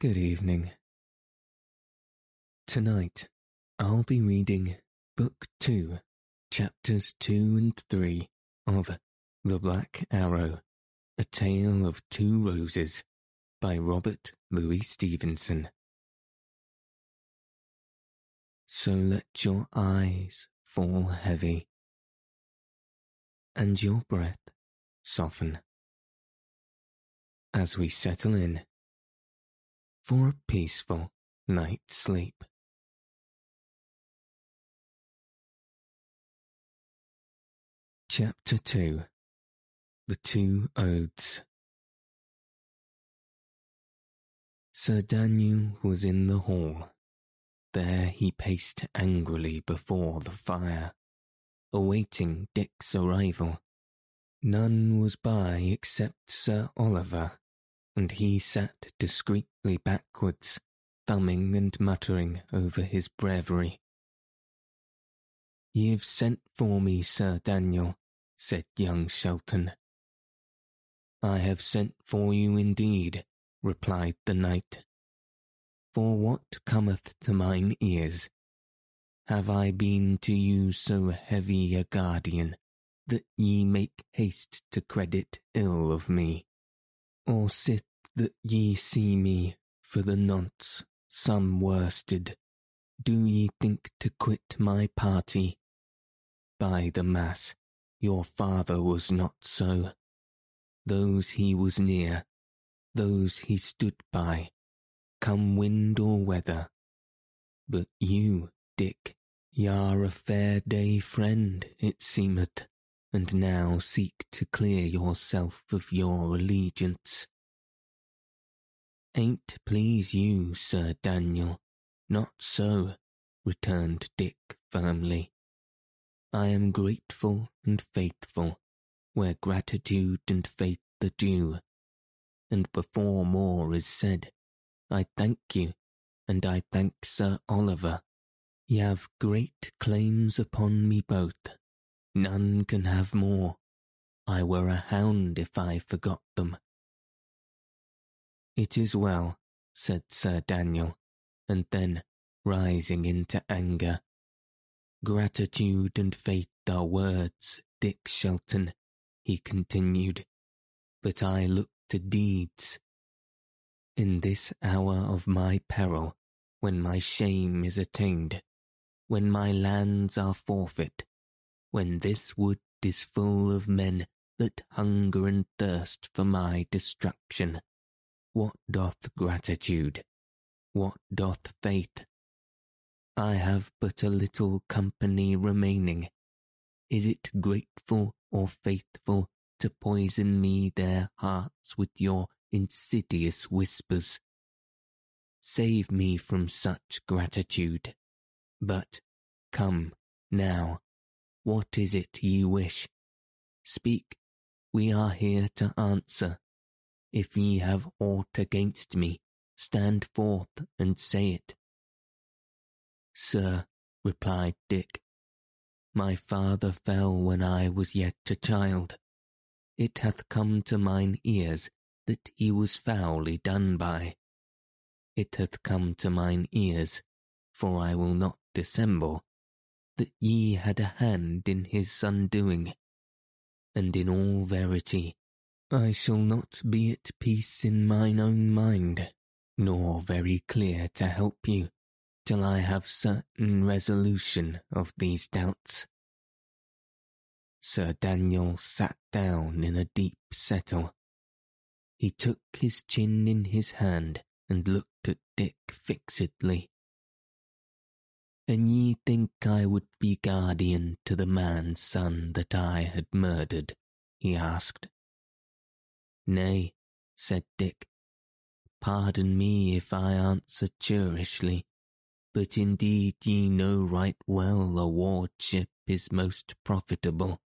Good evening. Tonight, I'll be reading Book 2, Chapters 2 and 3 of The Black Arrow, A Tale of Two Roses by Robert Louis Stevenson. So let your eyes fall heavy and your breath soften as we settle in for a peaceful night's sleep. Chapter 2 The Two Oaths Sir Daniel was in the hall. There he paced angrily before the fire, awaiting Dick's arrival. None was by except Sir Oliver, and he sat discreetly backwards, thumbing and muttering over his breviary. You've sent for me, Sir Daniel, said young Shelton. I have sent for you indeed, replied the knight. For what cometh to mine ears? Have I been to you so heavy a guardian that ye make haste to credit ill of me? Or sith that ye see me for the nonce some worsted, do ye think to quit my party? By the mass, your father was not so. Those he was near, those he stood by, come wind or weather. But you, Dick, y'are a fair day friend, it seemeth, and now seek to clear yourself of your allegiance. Ain't please you, Sir Daniel, not so, returned Dick firmly. I am grateful and faithful, where gratitude and faith are due. And before more is said, I thank you, and I thank Sir Oliver. Ye have great claims upon me both. None can have more. I were a hound if I forgot them. It is well, said Sir Daniel, and then, rising into anger, Gratitude and faith are words, Dick Shelton, he continued, but I look to deeds. In this hour of my peril, when my shame is attained, when my lands are forfeit, when this wood is full of men that hunger and thirst for my destruction, what doth gratitude? What doth faith? I have but a little company remaining. Is it grateful or faithful to poison me their hearts with your insidious whispers? Save me from such gratitude. But, come, now, what is it ye wish? Speak, we are here to answer. If ye have aught against me, stand forth and say it. Sir, replied Dick, my father fell when I was yet a child. It hath come to mine ears that he was foully done by. It hath come to mine ears, for I will not dissemble, that ye had a hand in his undoing. And in all verity, I shall not be at peace in mine own mind, nor very clear to help you till I have certain resolution of these doubts. Sir Daniel sat down in a deep settle. He took his chin in his hand and looked at Dick fixedly. And ye think I would be guardian to the man's son that I had murdered, he asked. Nay, said Dick. Pardon me if I answer churlishly, but indeed ye know right well a wardship is most profitable.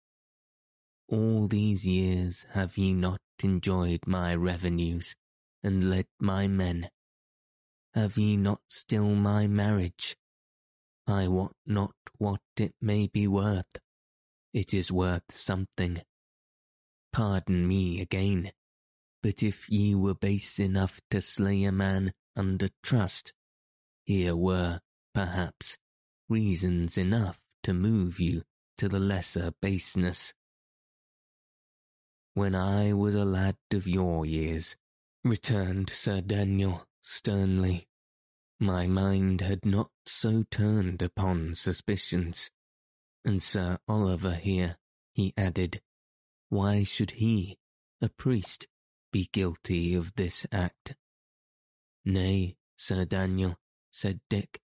All these years have ye not enjoyed my revenues, and led my men? Have ye not still my marriage? I wot not what it may be worth. It is worth something. Pardon me again, but if ye were base enough to slay a man under trust, here were, perhaps, reasons enough to move you to the lesser baseness. When I was a lad of your years, returned Sir Daniel sternly, my mind had not so turned upon suspicions. And Sir Oliver here, he added, why should he, a priest, be guilty of this act? Nay, Sir Daniel, said Dick,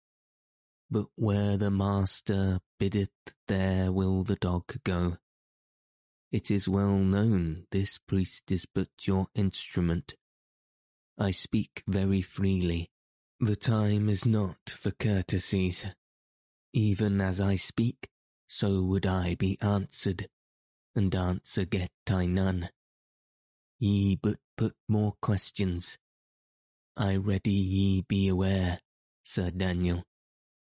but where the master biddeth, there will the dog go. It is well known this priest is but your instrument. I speak very freely. The time is not for courtesies. Even as I speak, so would I be answered, and answer get I none. Ye but put more questions. I ready ye be aware, Sir Daniel,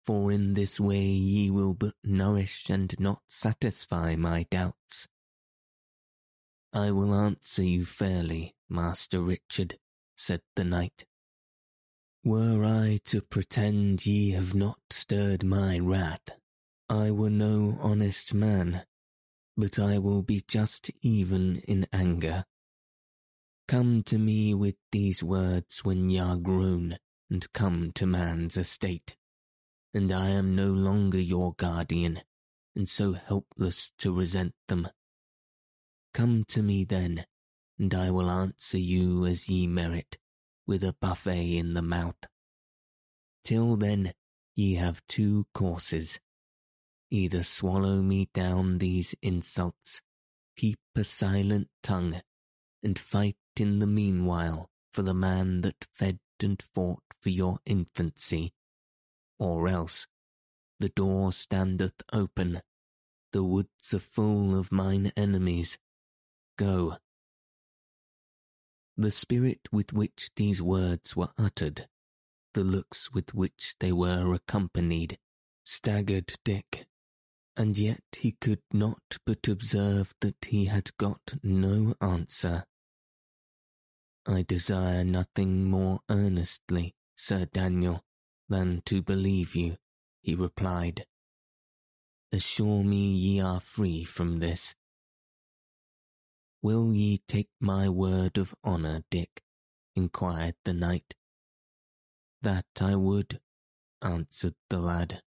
for in this way ye will but nourish and not satisfy my doubts. I will answer you fairly, Master Richard, said the knight. Were I to pretend ye have not stirred my wrath, I were no honest man, but I will be just even in anger. Come to me with these words when ye are grown and come to man's estate, and I am no longer your guardian, and so helpless to resent them. Come to me then, and I will answer you as ye merit, with a buffet in the mouth. Till then ye have two courses. Either swallow me down these insults, keep a silent tongue, and fight in the meanwhile for the man that fed and fought for your infancy, or else the door standeth open, the woods are full of mine enemies, Go. The spirit with which these words were uttered, the looks with which they were accompanied, staggered Dick, and yet he could not but observe that he had got no answer. I desire nothing more earnestly, Sir Daniel, than to believe you, he replied. Assure me ye are free from this, Will ye take my word of honour, Dick? inquired the knight. That I would, answered the lad.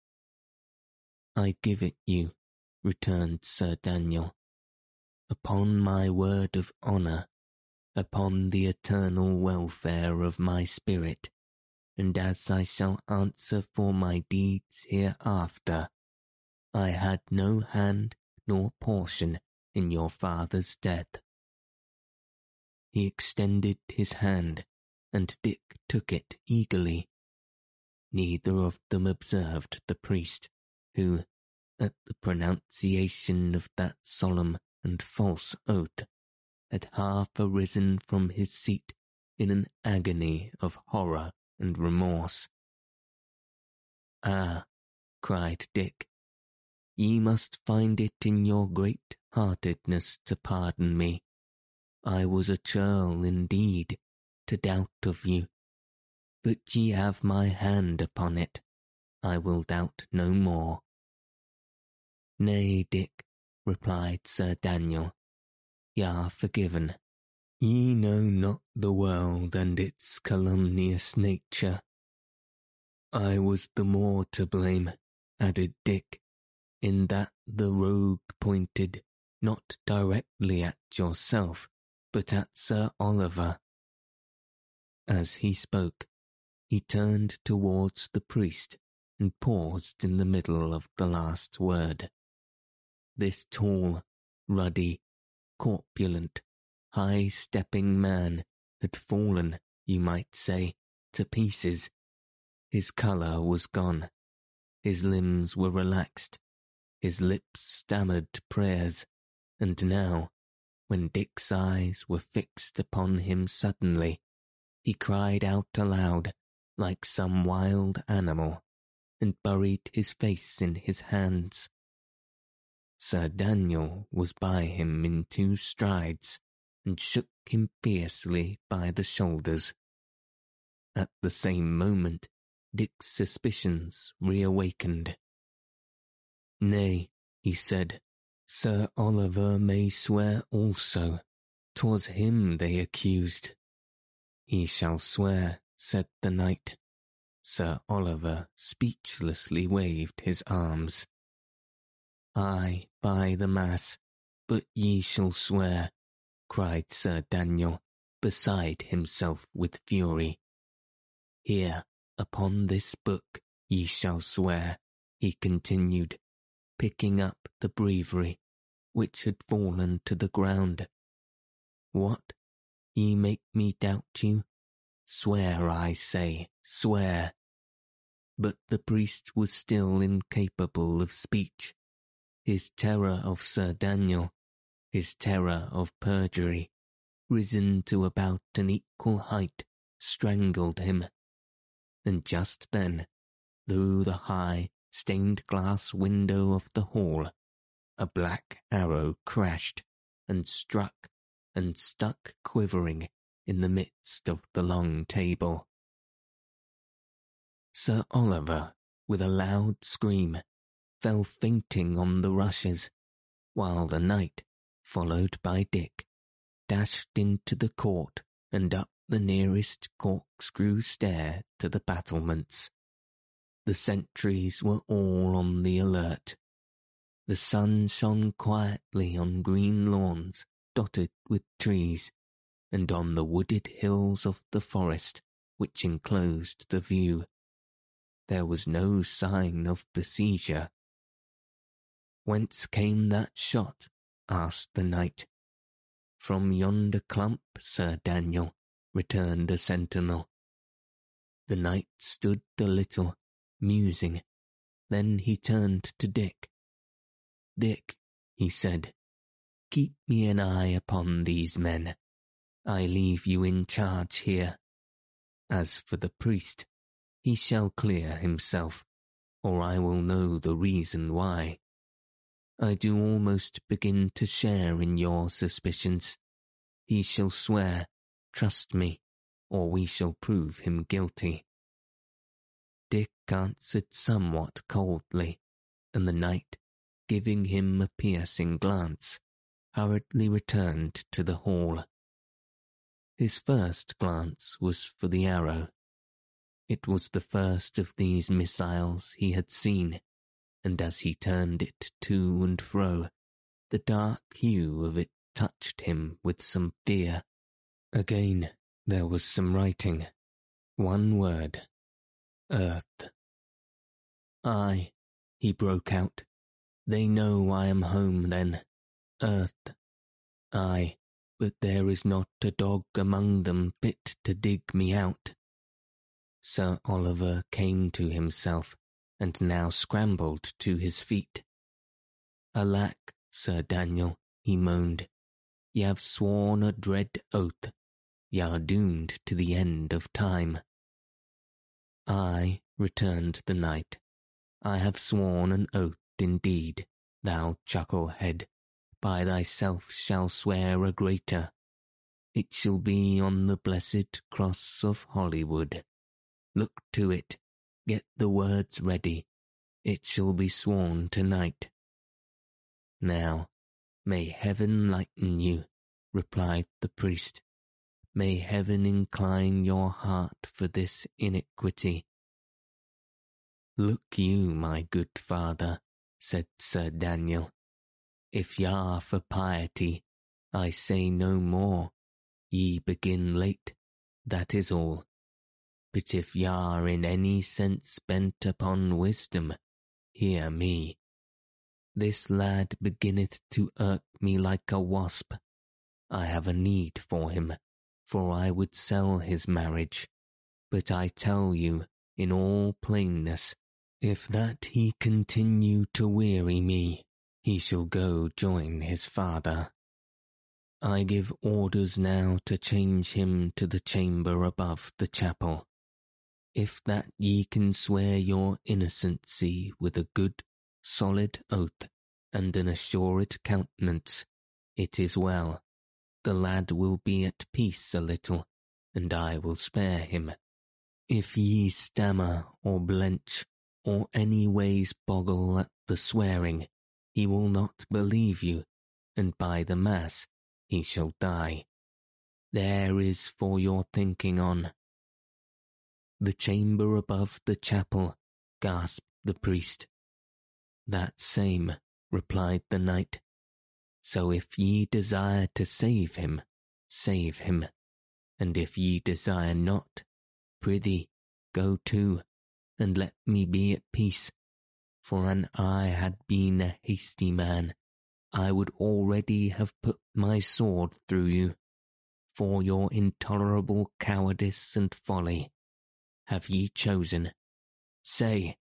I give it you, returned Sir Daniel. Upon my word of honour, upon the eternal welfare of my spirit, and as I shall answer for my deeds hereafter, I had no hand nor portion in your father's death. He extended his hand, and Dick took it eagerly. Neither of them observed the priest, who, at the pronunciation of that solemn and false oath, had half arisen from his seat in an agony of horror and remorse. Ah, cried Dick, ye must find it in your great heartedness to pardon me. I was a churl indeed, to doubt of you. But ye have my hand upon it, I will doubt no more. Nay, Dick, replied Sir Daniel, ye are forgiven. Ye know not the world and its calumnious nature. I was the more to blame, added Dick, in that the rogue pointed not directly at yourself, but at Sir Oliver. As he spoke, he turned towards the priest and paused in the middle of the last word. This tall, ruddy, corpulent, high-stepping man had fallen, you might say, to pieces. His colour was gone. His limbs were relaxed. His lips stammered prayers. And now, when Dick's eyes were fixed upon him suddenly, he cried out aloud like some wild animal and buried his face in his hands. Sir Daniel was by him in two strides and shook him fiercely by the shoulders. At the same moment, Dick's suspicions reawakened. Nay, he said, Sir Oliver may swear also. 'Twas him they accused. He shall swear, said the knight. Sir Oliver speechlessly waved his arms. Ay, by the mass, but ye shall swear, cried Sir Daniel, beside himself with fury. Here, upon this book, ye shall swear, he continued, picking up the breviary, which had fallen to the ground. What? Ye make me doubt you? Swear, I say, swear. But the priest was still incapable of speech. His terror of Sir Daniel, his terror of perjury, risen to about an equal height, strangled him. And just then, through the high, stained glass window of the hall, a black arrow crashed and struck and stuck quivering in the midst of the long table. Sir Oliver, with a loud scream, fell fainting on the rushes, while the knight, followed by Dick, dashed into the court and up the nearest corkscrew stair to the battlements. The sentries were all on the alert. The sun shone quietly on green lawns dotted with trees, and on the wooded hills of the forest which enclosed the view. There was no sign of besieger. Whence came that shot? asked the knight. From yonder clump, Sir Daniel, returned a sentinel. The knight stood a little, musing. Then he turned to Dick. Dick, he said, keep me an eye upon these men. I leave you in charge here. As for the priest, he shall clear himself, or I will know the reason why. I do almost begin to share in your suspicions. He shall swear, trust me, or we shall prove him guilty. Dick answered somewhat coldly, and the knight, giving him a piercing glance, hurriedly returned to the hall. His first glance was for the arrow. It was the first of these missiles he had seen, and as he turned it to and fro, the dark hue of it touched him with some fear. Again there was some writing. One word Earth. Ay, he broke out. They know I am home then. Earth. Ay, but there is not a dog among them fit to dig me out. Sir Oliver came to himself, and now scrambled to his feet. Alack, Sir Daniel, he moaned, ye have sworn a dread oath. Ye are doomed to the end of time. I, returned the knight, I have sworn an oath indeed, thou chucklehead, by thyself shall swear a greater. It shall be on the blessed cross of Holywood. Look to it, get the words ready. It shall be sworn tonight. Now, may heaven lighten you, replied the priest. May heaven incline your heart for this iniquity. Look you, my good father, said Sir Daniel, if ye are for piety, I say no more. Ye begin late, that is all. But if ye are in any sense bent upon wisdom, hear me. This lad beginneth to irk me like a wasp I have a need for him, for I would sell his marriage. But I tell you, in all plainness, if that he continue to weary me, he shall go join his father. I give orders now to change him to the chamber above the chapel. If that ye can swear your innocency with a good, solid oath and an assured countenance, it is well. The lad will be at peace a little, and I will spare him. If ye stammer or blench, or any ways boggle at the swearing, he will not believe you, and by the mass he shall die. There is for your thinking on. The chamber above the chapel, gasped the priest. That same, replied the knight. So if ye desire to save him, save him, and if ye desire not, prithee, go to, and let me be at peace. For an I had been a hasty man, I would already have put my sword through you, for your intolerable cowardice and folly. Have ye chosen? Say.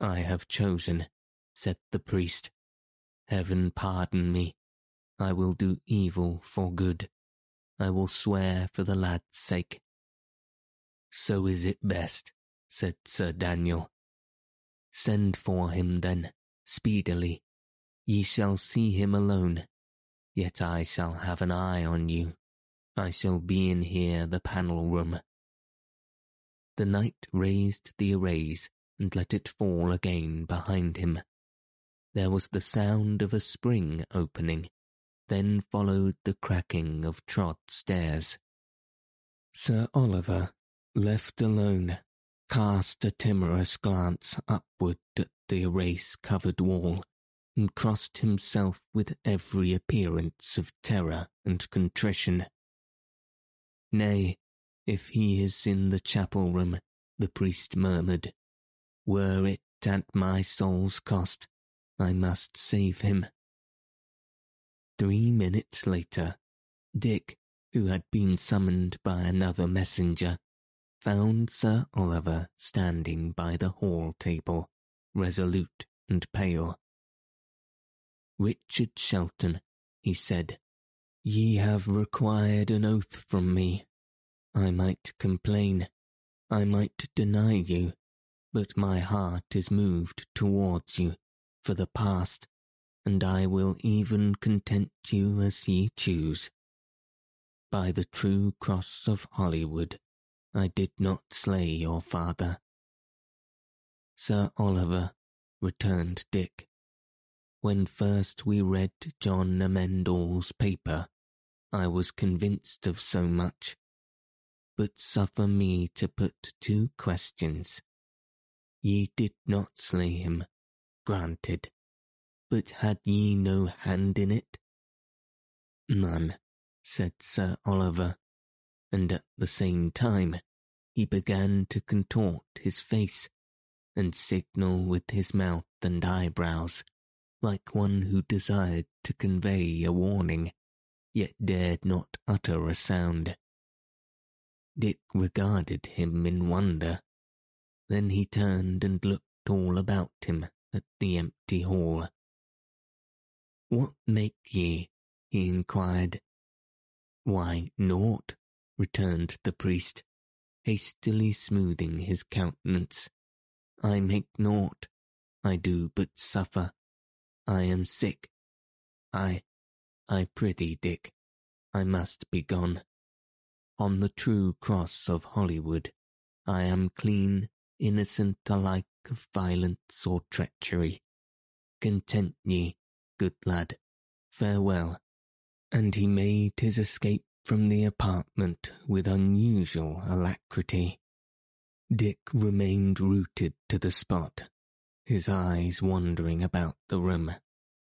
I have chosen, said the priest. Heaven pardon me. I will do evil for good. I will swear for the lad's sake. So is it best, said Sir Daniel. Send for him then, speedily. Ye shall see him alone, yet I shall have an eye on you. I shall be in here the panel room. The knight raised the arras and let it fall again behind him. There was the sound of a spring opening, then followed the cracking of trod stairs. Sir Oliver, left alone, cast a timorous glance upward at the arras-covered wall, and crossed himself with every appearance of terror and contrition. Nay, if he is in the chapel room, the priest murmured, were it at my soul's cost, I must save him. Three minutes later, Dick, who had been summoned by another messenger, found Sir Oliver standing by the hall table, resolute and pale. Richard Shelton, he said, ye have required an oath from me. I might complain, I might deny you, but my heart is moved towards you for the past, and I will even content you as ye choose. By the true cross of Holywood, I did not slay your father. Sir Oliver, returned Dick, when first we read John Amendall's paper, I was convinced of so much. But suffer me to put two questions. Ye did not slay him, granted, but had ye no hand in it? None, said Sir Oliver, and at the same time he began to contort his face and signal with his mouth and eyebrows, like one who desired to convey a warning, yet dared not utter a sound. Dick regarded him in wonder. Then he turned and looked all about him at the empty hall. What make ye? he inquired. Why, naught, returned the priest, hastily smoothing his countenance. I make naught. I do but suffer. I am sick. I, I prithee, Dick, I must be gone. On the true cross of Holywood, I am clean, innocent alike of violence or treachery. Content ye, good lad, farewell. And he made his escape from the apartment with unusual alacrity. Dick remained rooted to the spot, his eyes wandering about the room,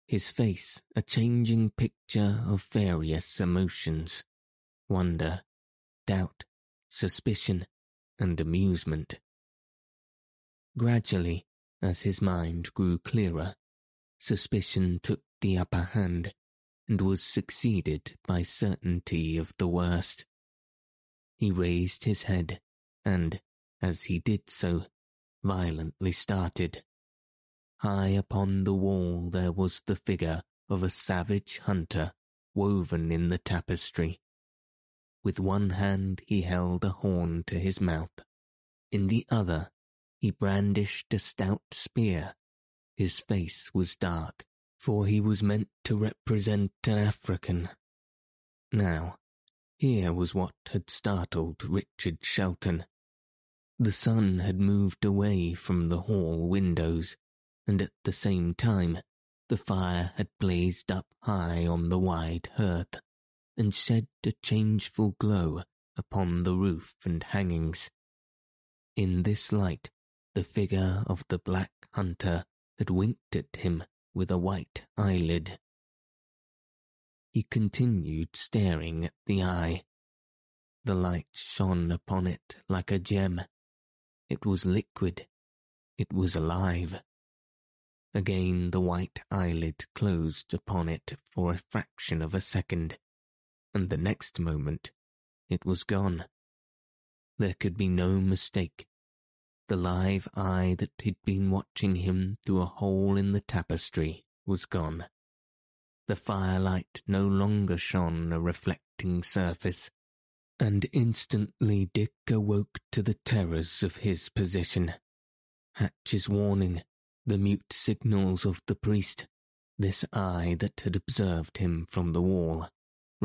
his face a changing picture of various emotions, wonder, doubt, suspicion, and amusement. Gradually, as his mind grew clearer, suspicion took the upper hand, and was succeeded by certainty of the worst. He raised his head, and, as he did so, violently started. High upon the wall there was the figure of a savage hunter woven in the tapestry. With one hand he held a horn to his mouth. In the other he brandished a stout spear. His face was dark, for he was meant to represent an African. Now, here was what had startled Richard Shelton. The sun had moved away from the hall windows, and at the same time the fire had blazed up high on the wide hearth, and shed a changeful glow upon the roof and hangings. In this light, the figure of the black hunter had winked at him with a white eyelid. He continued staring at the eye. The light shone upon it like a gem. It was liquid. It was alive. Again the white eyelid closed upon it for a fraction of a second, and the next moment it was gone. There could be no mistake. The live eye that had been watching him through a hole in the tapestry was gone. The firelight no longer shone a reflecting surface, and instantly Dick awoke to the terrors of his position. Hatch's warning the mute signals of the priest, this eye that had observed him from the wall,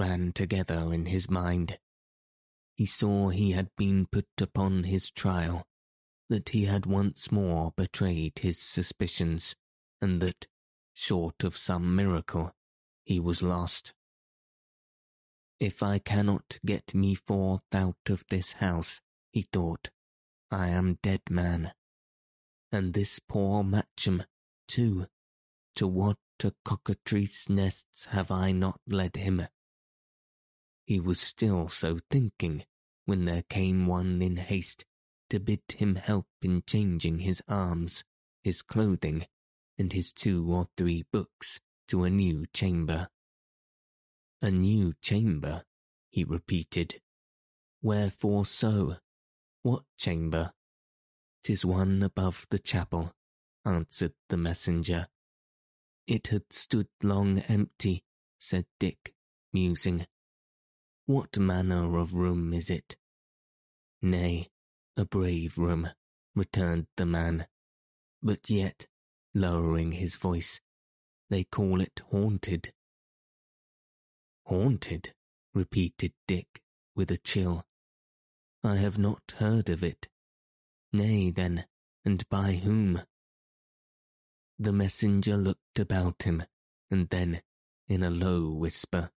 ran together in his mind. He saw he had been put upon his trial, that he had once more betrayed his suspicions, and that, short of some miracle, he was lost. If I cannot get me forth out of this house, he thought, I am dead man and this poor Matcham, too, to what a cockatrice nests have I not led him? He was still so thinking when there came one in haste to bid him help in changing his arms, his clothing, and his two or three books to a new chamber. A new chamber, he repeated. Wherefore so? What chamber? "'Tis one above the chapel," answered the messenger. It had stood long empty, said Dick, musing. What manner of room is it? Nay, a brave room, returned the man. But yet, lowering his voice, they call it haunted. Haunted, repeated Dick, with a chill. I have not heard of it. Nay, then, and by whom? The messenger looked about him, and then, in a low whisper,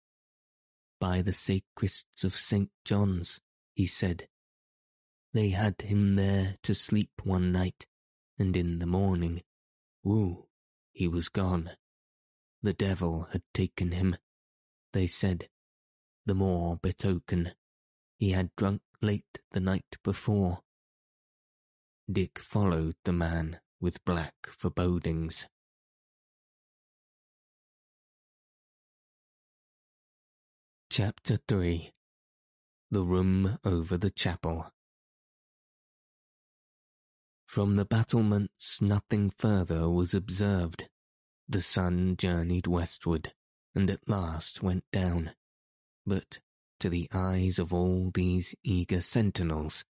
By the sacrists of St. John's, he said. They had him there to sleep one night, and in the morning, woo, he was gone. The devil had taken him, they said, the more betoken. He had drunk late the night before, Dick followed the man with black forebodings. Chapter 3 The Room Over the Chapel From the battlements nothing further was observed. The sun journeyed westward, and at last went down. But, to the eyes of all these eager sentinels,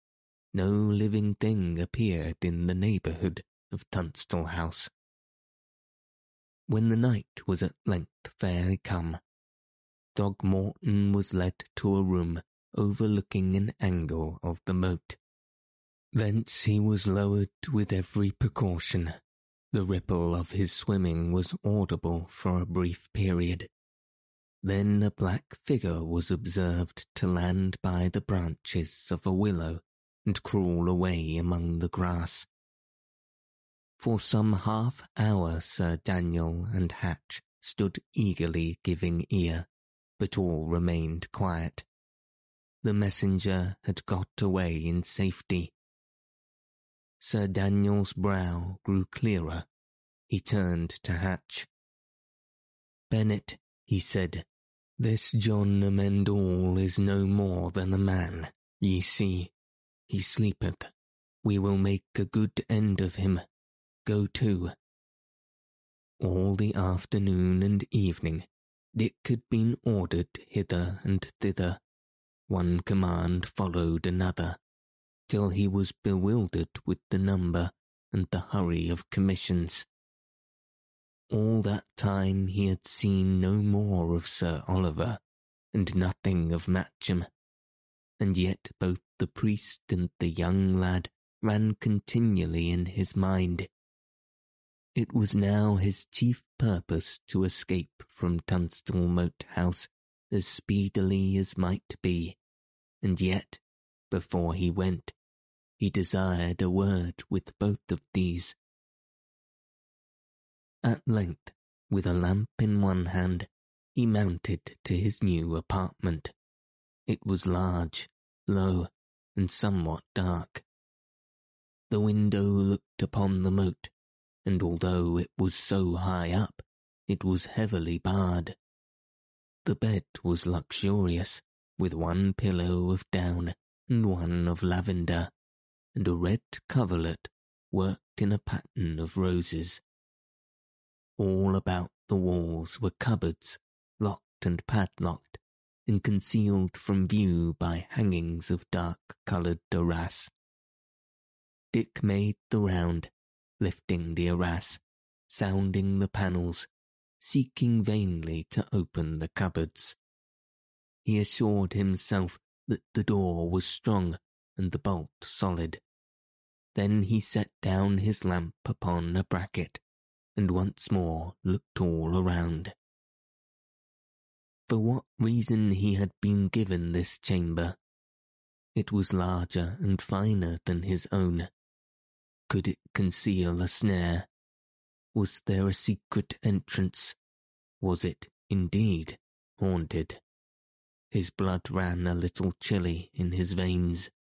no living thing appeared in the neighbourhood of Tunstall House. When the night was at length fairly come, Morton was led to a room overlooking an angle of the moat. Thence he was lowered with every precaution. The ripple of his swimming was audible for a brief period. Then a black figure was observed to land by the branches of a willow and crawl away among the grass. For some half hour Sir Daniel and Hatch stood eagerly giving ear, but all remained quiet. The messenger had got away in safety. Sir Daniel's brow grew clearer. He turned to Hatch. Bennet, he said, This John Amend All is no more than a man, ye see. He sleepeth. We will make a good end of him. Go to. All the afternoon and evening, Dick had been ordered hither and thither. One command followed another, till he was bewildered with the number and the hurry of commissions. All that time he had seen no more of Sir Oliver, and nothing of Matcham, and yet both the priest and the young lad ran continually in his mind. It was now his chief purpose to escape from Tunstall Moat House as speedily as might be, and yet, before he went, he desired a word with both of these. At length, with a lamp in one hand, he mounted to his new apartment. It was large, low, and somewhat dark. The window looked upon the moat, and although it was so high up, it was heavily barred. The bed was luxurious, with one pillow of down and one of lavender, and a red coverlet worked in a pattern of roses. All about the walls were cupboards, locked and padlocked, and concealed from view by hangings of dark-coloured arras. Dick made the round, lifting the arras, sounding the panels, seeking vainly to open the cupboards. He assured himself that the door was strong and the bolt solid. Then he set down his lamp upon a bracket and once more looked all around. For what reason he had been given this chamber? It was larger and finer than his own. Could it conceal a snare? Was there a secret entrance? Was it, indeed, haunted? His blood ran a little chilly in his veins.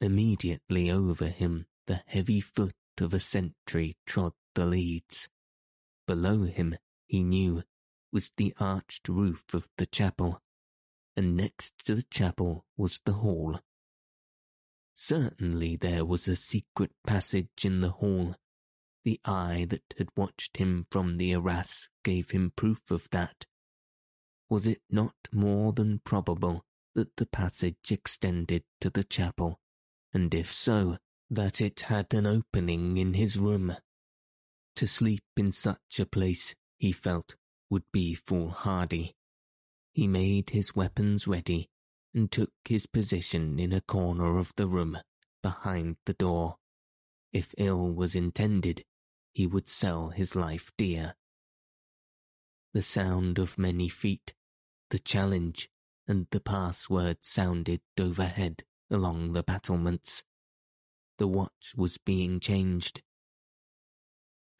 Immediately over him the heavy foot of a sentry trod the leads. Below him, he knew, was the arched roof of the chapel, and next to the chapel was the hall. Certainly there was a secret passage in the hall. The eye that had watched him from the arras gave him proof of that. Was it not more than probable that the passage extended to the chapel, and if so, that it had an opening in his room? To sleep in such a place, he felt, would be foolhardy. He made his weapons ready and took his position in a corner of the room, behind the door. If ill was intended, he would sell his life dear. The sound of many feet, the challenge, and the password sounded overhead along the battlements. The watch was being changed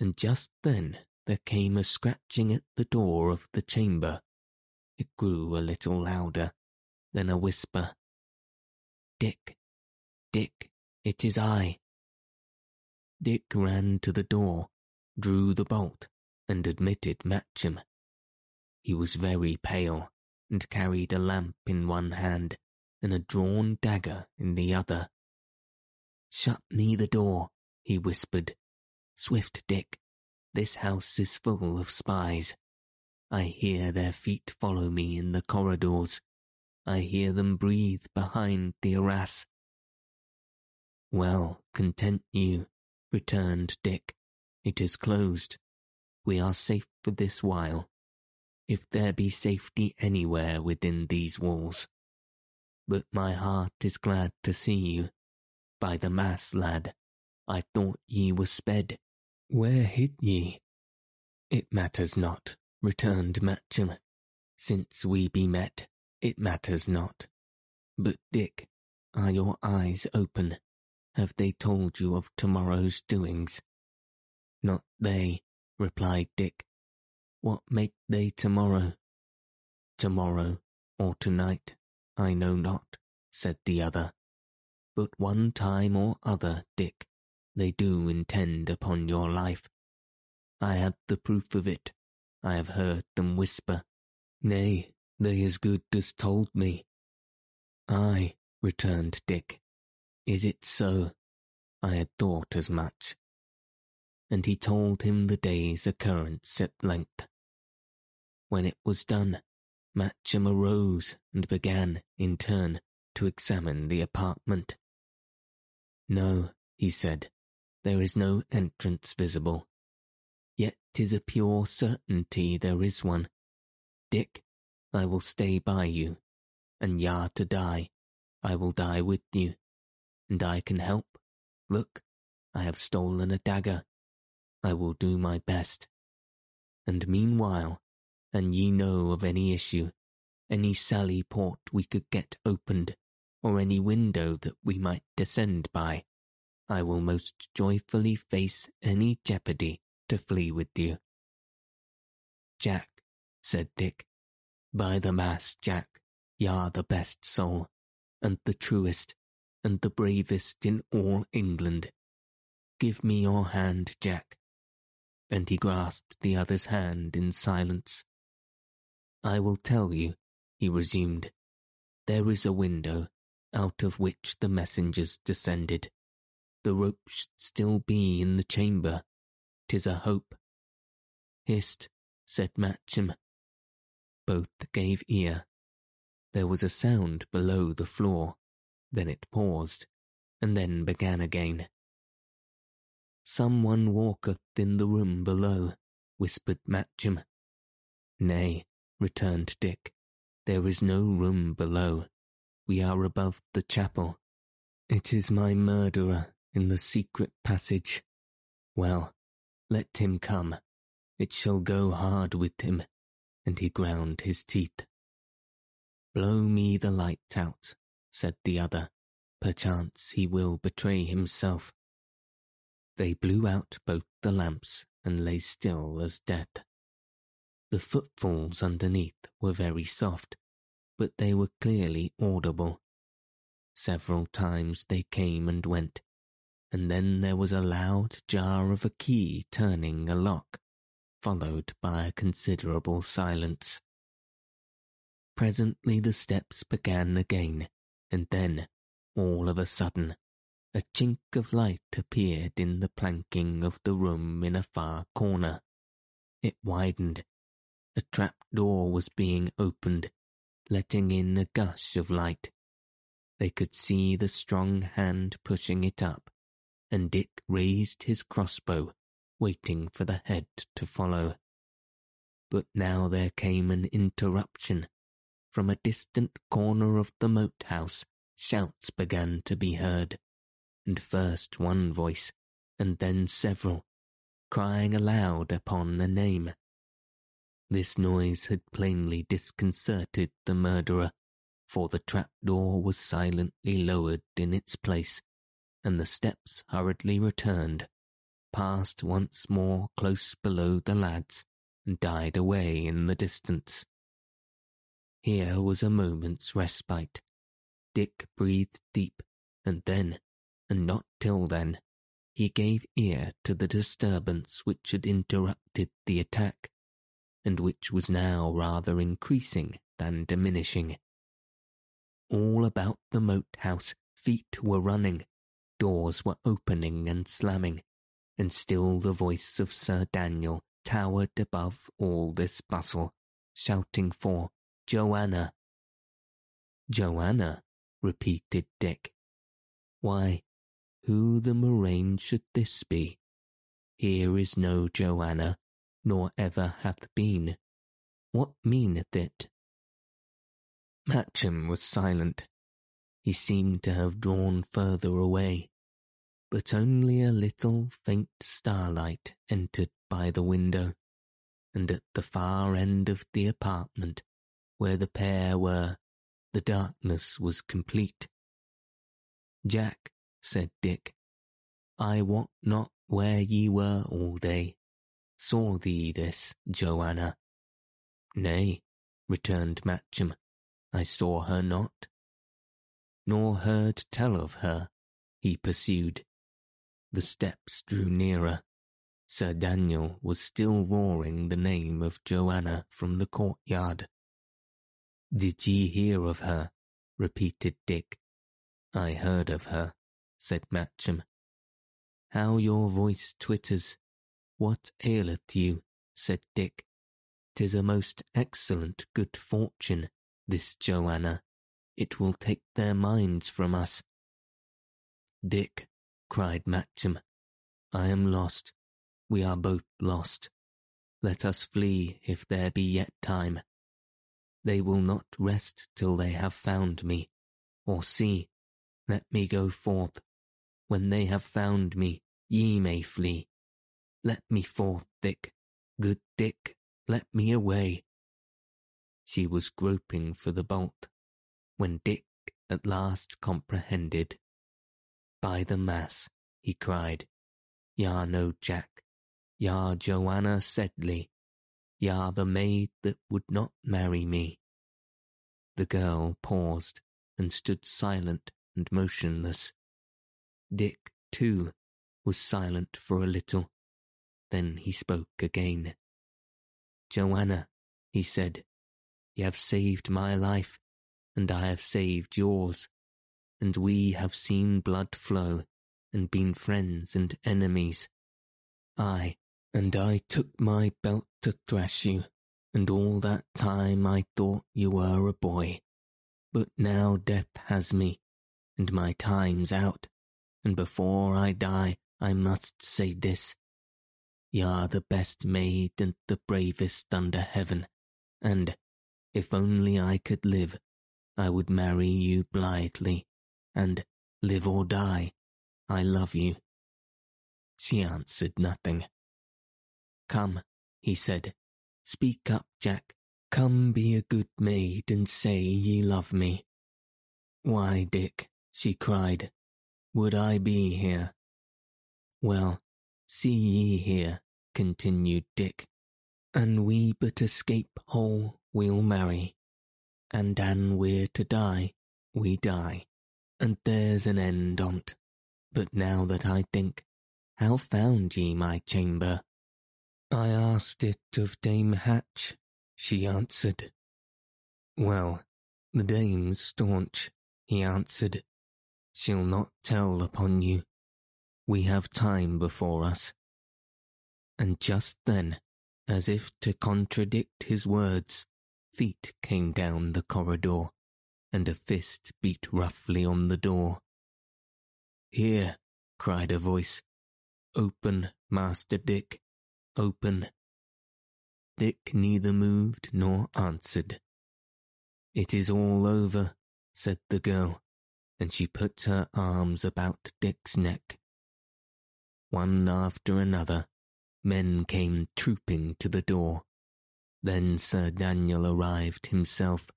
and just then there came a scratching at the door of the chamber. It grew a little louder, then a whisper. Dick, Dick, it is I. Dick ran to the door, drew the bolt, and admitted Matcham. He was very pale, and carried a lamp in one hand and a drawn dagger in the other. Shut me the door, he whispered, Swift, Dick. This house is full of spies. I hear their feet follow me in the corridors. I hear them breathe behind the arras. Well, content you, returned Dick. It is closed. We are safe for this while, if there be safety anywhere within these walls. But my heart is glad to see you. By the mass, lad, I thought ye were sped. Where hid ye? It matters not, returned Matcham. Since we be met, it matters not. But, Dick, are your eyes open? Have they told you of tomorrow's doings? Not they, replied Dick. What make they tomorrow? Tomorrow, or tonight, I know not, said the other. But one time or other, Dick, they do intend upon your life. I had the proof of it, I have heard them whisper. Nay, they as good as told me. Ay, returned Dick. Is it so? I had thought as much. And he told him the day's occurrence at length. When it was done, Matcham arose and began, in turn, to examine the apartment. No, he said, there is no entrance visible. Yet tis a pure certainty there is one. Dick, I will stay by you, and ya to die, I will die with you, and I can help. Look, I have stolen a dagger. I will do my best. And meanwhile, an ye know of any issue, any sally port we could get opened, or any window that we might descend by, I will most joyfully face any jeopardy to flee with you. Jack, said Dick, by the mass, Jack, y'are the best soul, and the truest, and the bravest in all England. Give me your hand, Jack. And he grasped the other's hand in silence. I will tell you, he resumed. There is a window, out of which the messengers descended. The rope should still be in the chamber. Tis a hope. Hist, said Matcham. Both gave ear. There was a sound below the floor. Then it paused, and then began again. Some one walketh in the room below, whispered Matcham. Nay, returned Dick, there is no room below. We are above the chapel. It is my murderer in the secret passage. Well, let him come. It shall go hard with him. And he ground his teeth. Blow me the light out, said the other. Perchance he will betray himself. They blew out both the lamps and lay still as death. The footfalls underneath were very soft, but they were clearly audible. Several times they came and went, and then there was a loud jar of a key turning a lock, followed by a considerable silence. Presently the steps began again, and then, all of a sudden, a chink of light appeared in the planking of the room in a far corner. It widened. A trap door was being opened, letting in a gush of light. They could see the strong hand pushing it up, and Dick raised his crossbow, waiting for the head to follow. But now there came an interruption. From a distant corner of the moat house, shouts began to be heard, and first one voice, and then several, crying aloud upon a name. This noise had plainly disconcerted the murderer, for the trap-door was silently lowered in its place, and the steps hurriedly returned, passed once more close below the lads, and died away in the distance. Here was a moment's respite. Dick breathed deep, and then, and not till then, he gave ear to the disturbance which had interrupted the attack, and which was now rather increasing than diminishing. All about the moat house feet were running, Doors were opening and slamming, and still the voice of Sir Daniel towered above all this bustle, shouting for Joanna. Joanna, repeated Dick. Why, who the murrain should this be? Here is no Joanna, nor ever hath been. What meaneth it? Matcham was silent. He seemed to have drawn further away but only a little faint starlight entered by the window, and at the far end of the apartment, where the pair were, the darkness was complete. Jack, said Dick, I wot not where ye were all day. Saw thee this, Joanna? Nay, returned Matcham, I saw her not. Nor heard tell of her, he pursued. The steps drew nearer. Sir Daniel was still roaring the name of Joanna from the courtyard. Did ye hear of her? repeated Dick. I heard of her, said Matcham. How your voice twitters. What aileth you? said Dick. Tis a most excellent good fortune, this Joanna. It will take their minds from us. Dick, cried Matcham, I am lost. We are both lost. Let us flee if there be yet time. They will not rest till they have found me. Or see, let me go forth. When they have found me, ye may flee. Let me forth, Dick. Good Dick, let me away. She was groping for the bolt, when Dick at last comprehended. By the mass, he cried, Ya no Jack, ya Joanna Sedley, ya the maid that would not marry me. The girl paused and stood silent and motionless. Dick, too, was silent for a little. Then he spoke again. Joanna, he said, you have saved my life, and I have saved yours, and we have seen blood flow, and been friends and enemies. I, and I took my belt to thrash you, and all that time I thought you were a boy. But now death has me, and my time's out, and before I die I must say this. You're the best maid and the bravest under heaven, and, if only I could live, I would marry you blithely, and, live or die, I love you. She answered nothing. Come, he said, speak up, Jack. Come be a good maid and say ye love me. Why, Dick, she cried, would I be here? Well, see ye here, continued Dick, and we but escape whole we'll marry, and an we're to die, we die, and there's an end on't. But now that I think, how found ye my chamber? I asked it of Dame Hatch, she answered. Well, the dame's staunch, he answered. She'll not tell upon you. We have time before us. And just then, as if to contradict his words, feet came down the corridor, and a fist beat roughly on the door. Here, cried a voice. Open, Master Dick, open. Dick neither moved nor answered. It is all over, said the girl, and she put her arms about Dick's neck. One after another, men came trooping to the door. Then Sir Daniel arrived himself,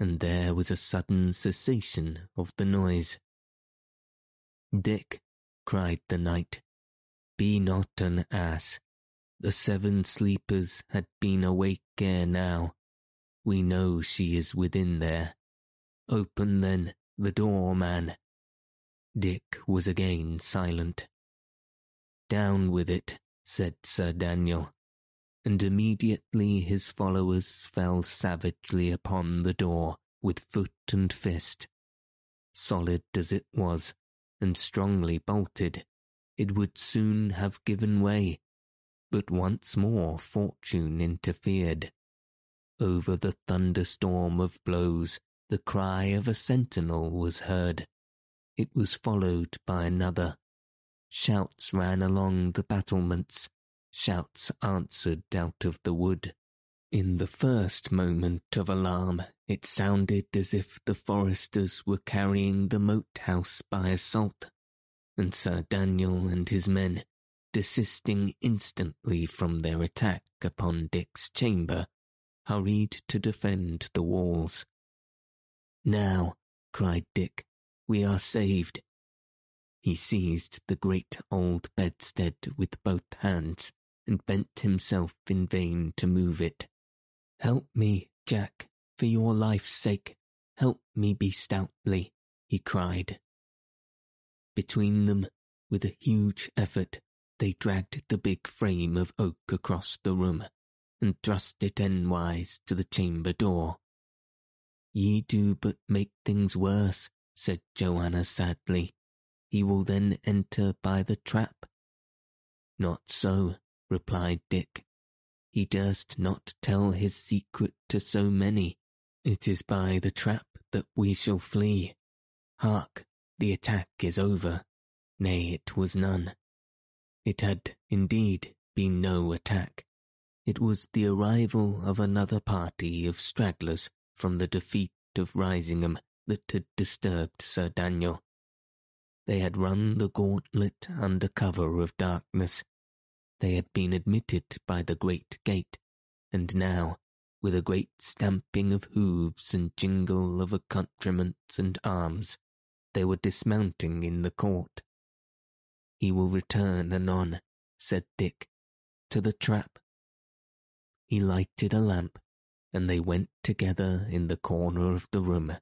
and there was a sudden cessation of the noise. Dick, cried the knight, be not an ass. The seven sleepers had been awake ere now. We know she is within there. Open then the door, man. Dick was again silent. Down with it, said Sir Daniel, and immediately his followers fell savagely upon the door with foot and fist. Solid as it was, and strongly bolted, it would soon have given way but once more fortune interfered. Over the thunderstorm of blows, the cry of a sentinel was heard. It was followed by another. Shouts ran along the battlements. Shouts answered out of the wood. In the first moment of alarm, it sounded as if the foresters were carrying the moat house by assault, and Sir Daniel and his men desisting instantly from their attack upon Dick's chamber, hurried to defend the walls. Now, cried Dick, we are saved. He seized the great old bedstead with both hands and bent himself in vain to move it. Help me, Jack, for your life's sake. Help me be stoutly, he cried. Between them, with a huge effort, they dragged the big frame of oak across the room and thrust it endwise to the chamber door. Ye do but make things worse, said Joanna sadly. He will then enter by the trap. Not so, replied Dick. He durst not tell his secret to so many. It is by the trap that we shall flee. Hark, the attack is over. Nay, it was none. It had, indeed, been no attack. It was the arrival of another party of stragglers from the defeat of Risingham that had disturbed Sir Daniel. They had run the gauntlet under cover of darkness. They had been admitted by the great gate, and now, with a great stamping of hoofs and jingle of accoutrements and arms, they were dismounting in the court. He will return anon, said Dick, to the trap. He lighted a lamp, and they went together in the corner of the room.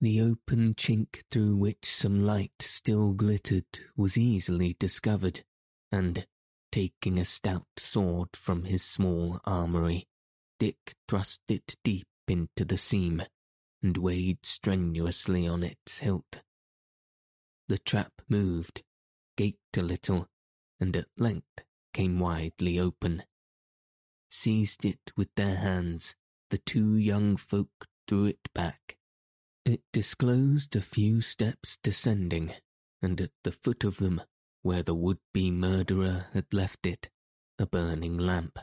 The open chink through which some light still glittered was easily discovered, and, taking a stout sword from his small armoury, Dick thrust it deep into the seam and weighed strenuously on its hilt. The trap moved, gaped a little, and at length came widely open. Seized it with their hands, the two young folk drew it back. It disclosed a few steps descending, and at the foot of them, where the would-be murderer had left it, a burning lamp.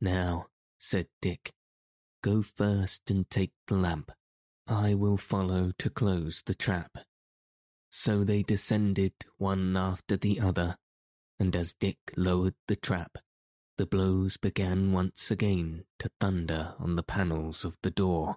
Now, said Dick, go first and take the lamp. I will follow to close the trap. So they descended one after the other, and as Dick lowered the trap, the blows began once again to thunder on the panels of the door.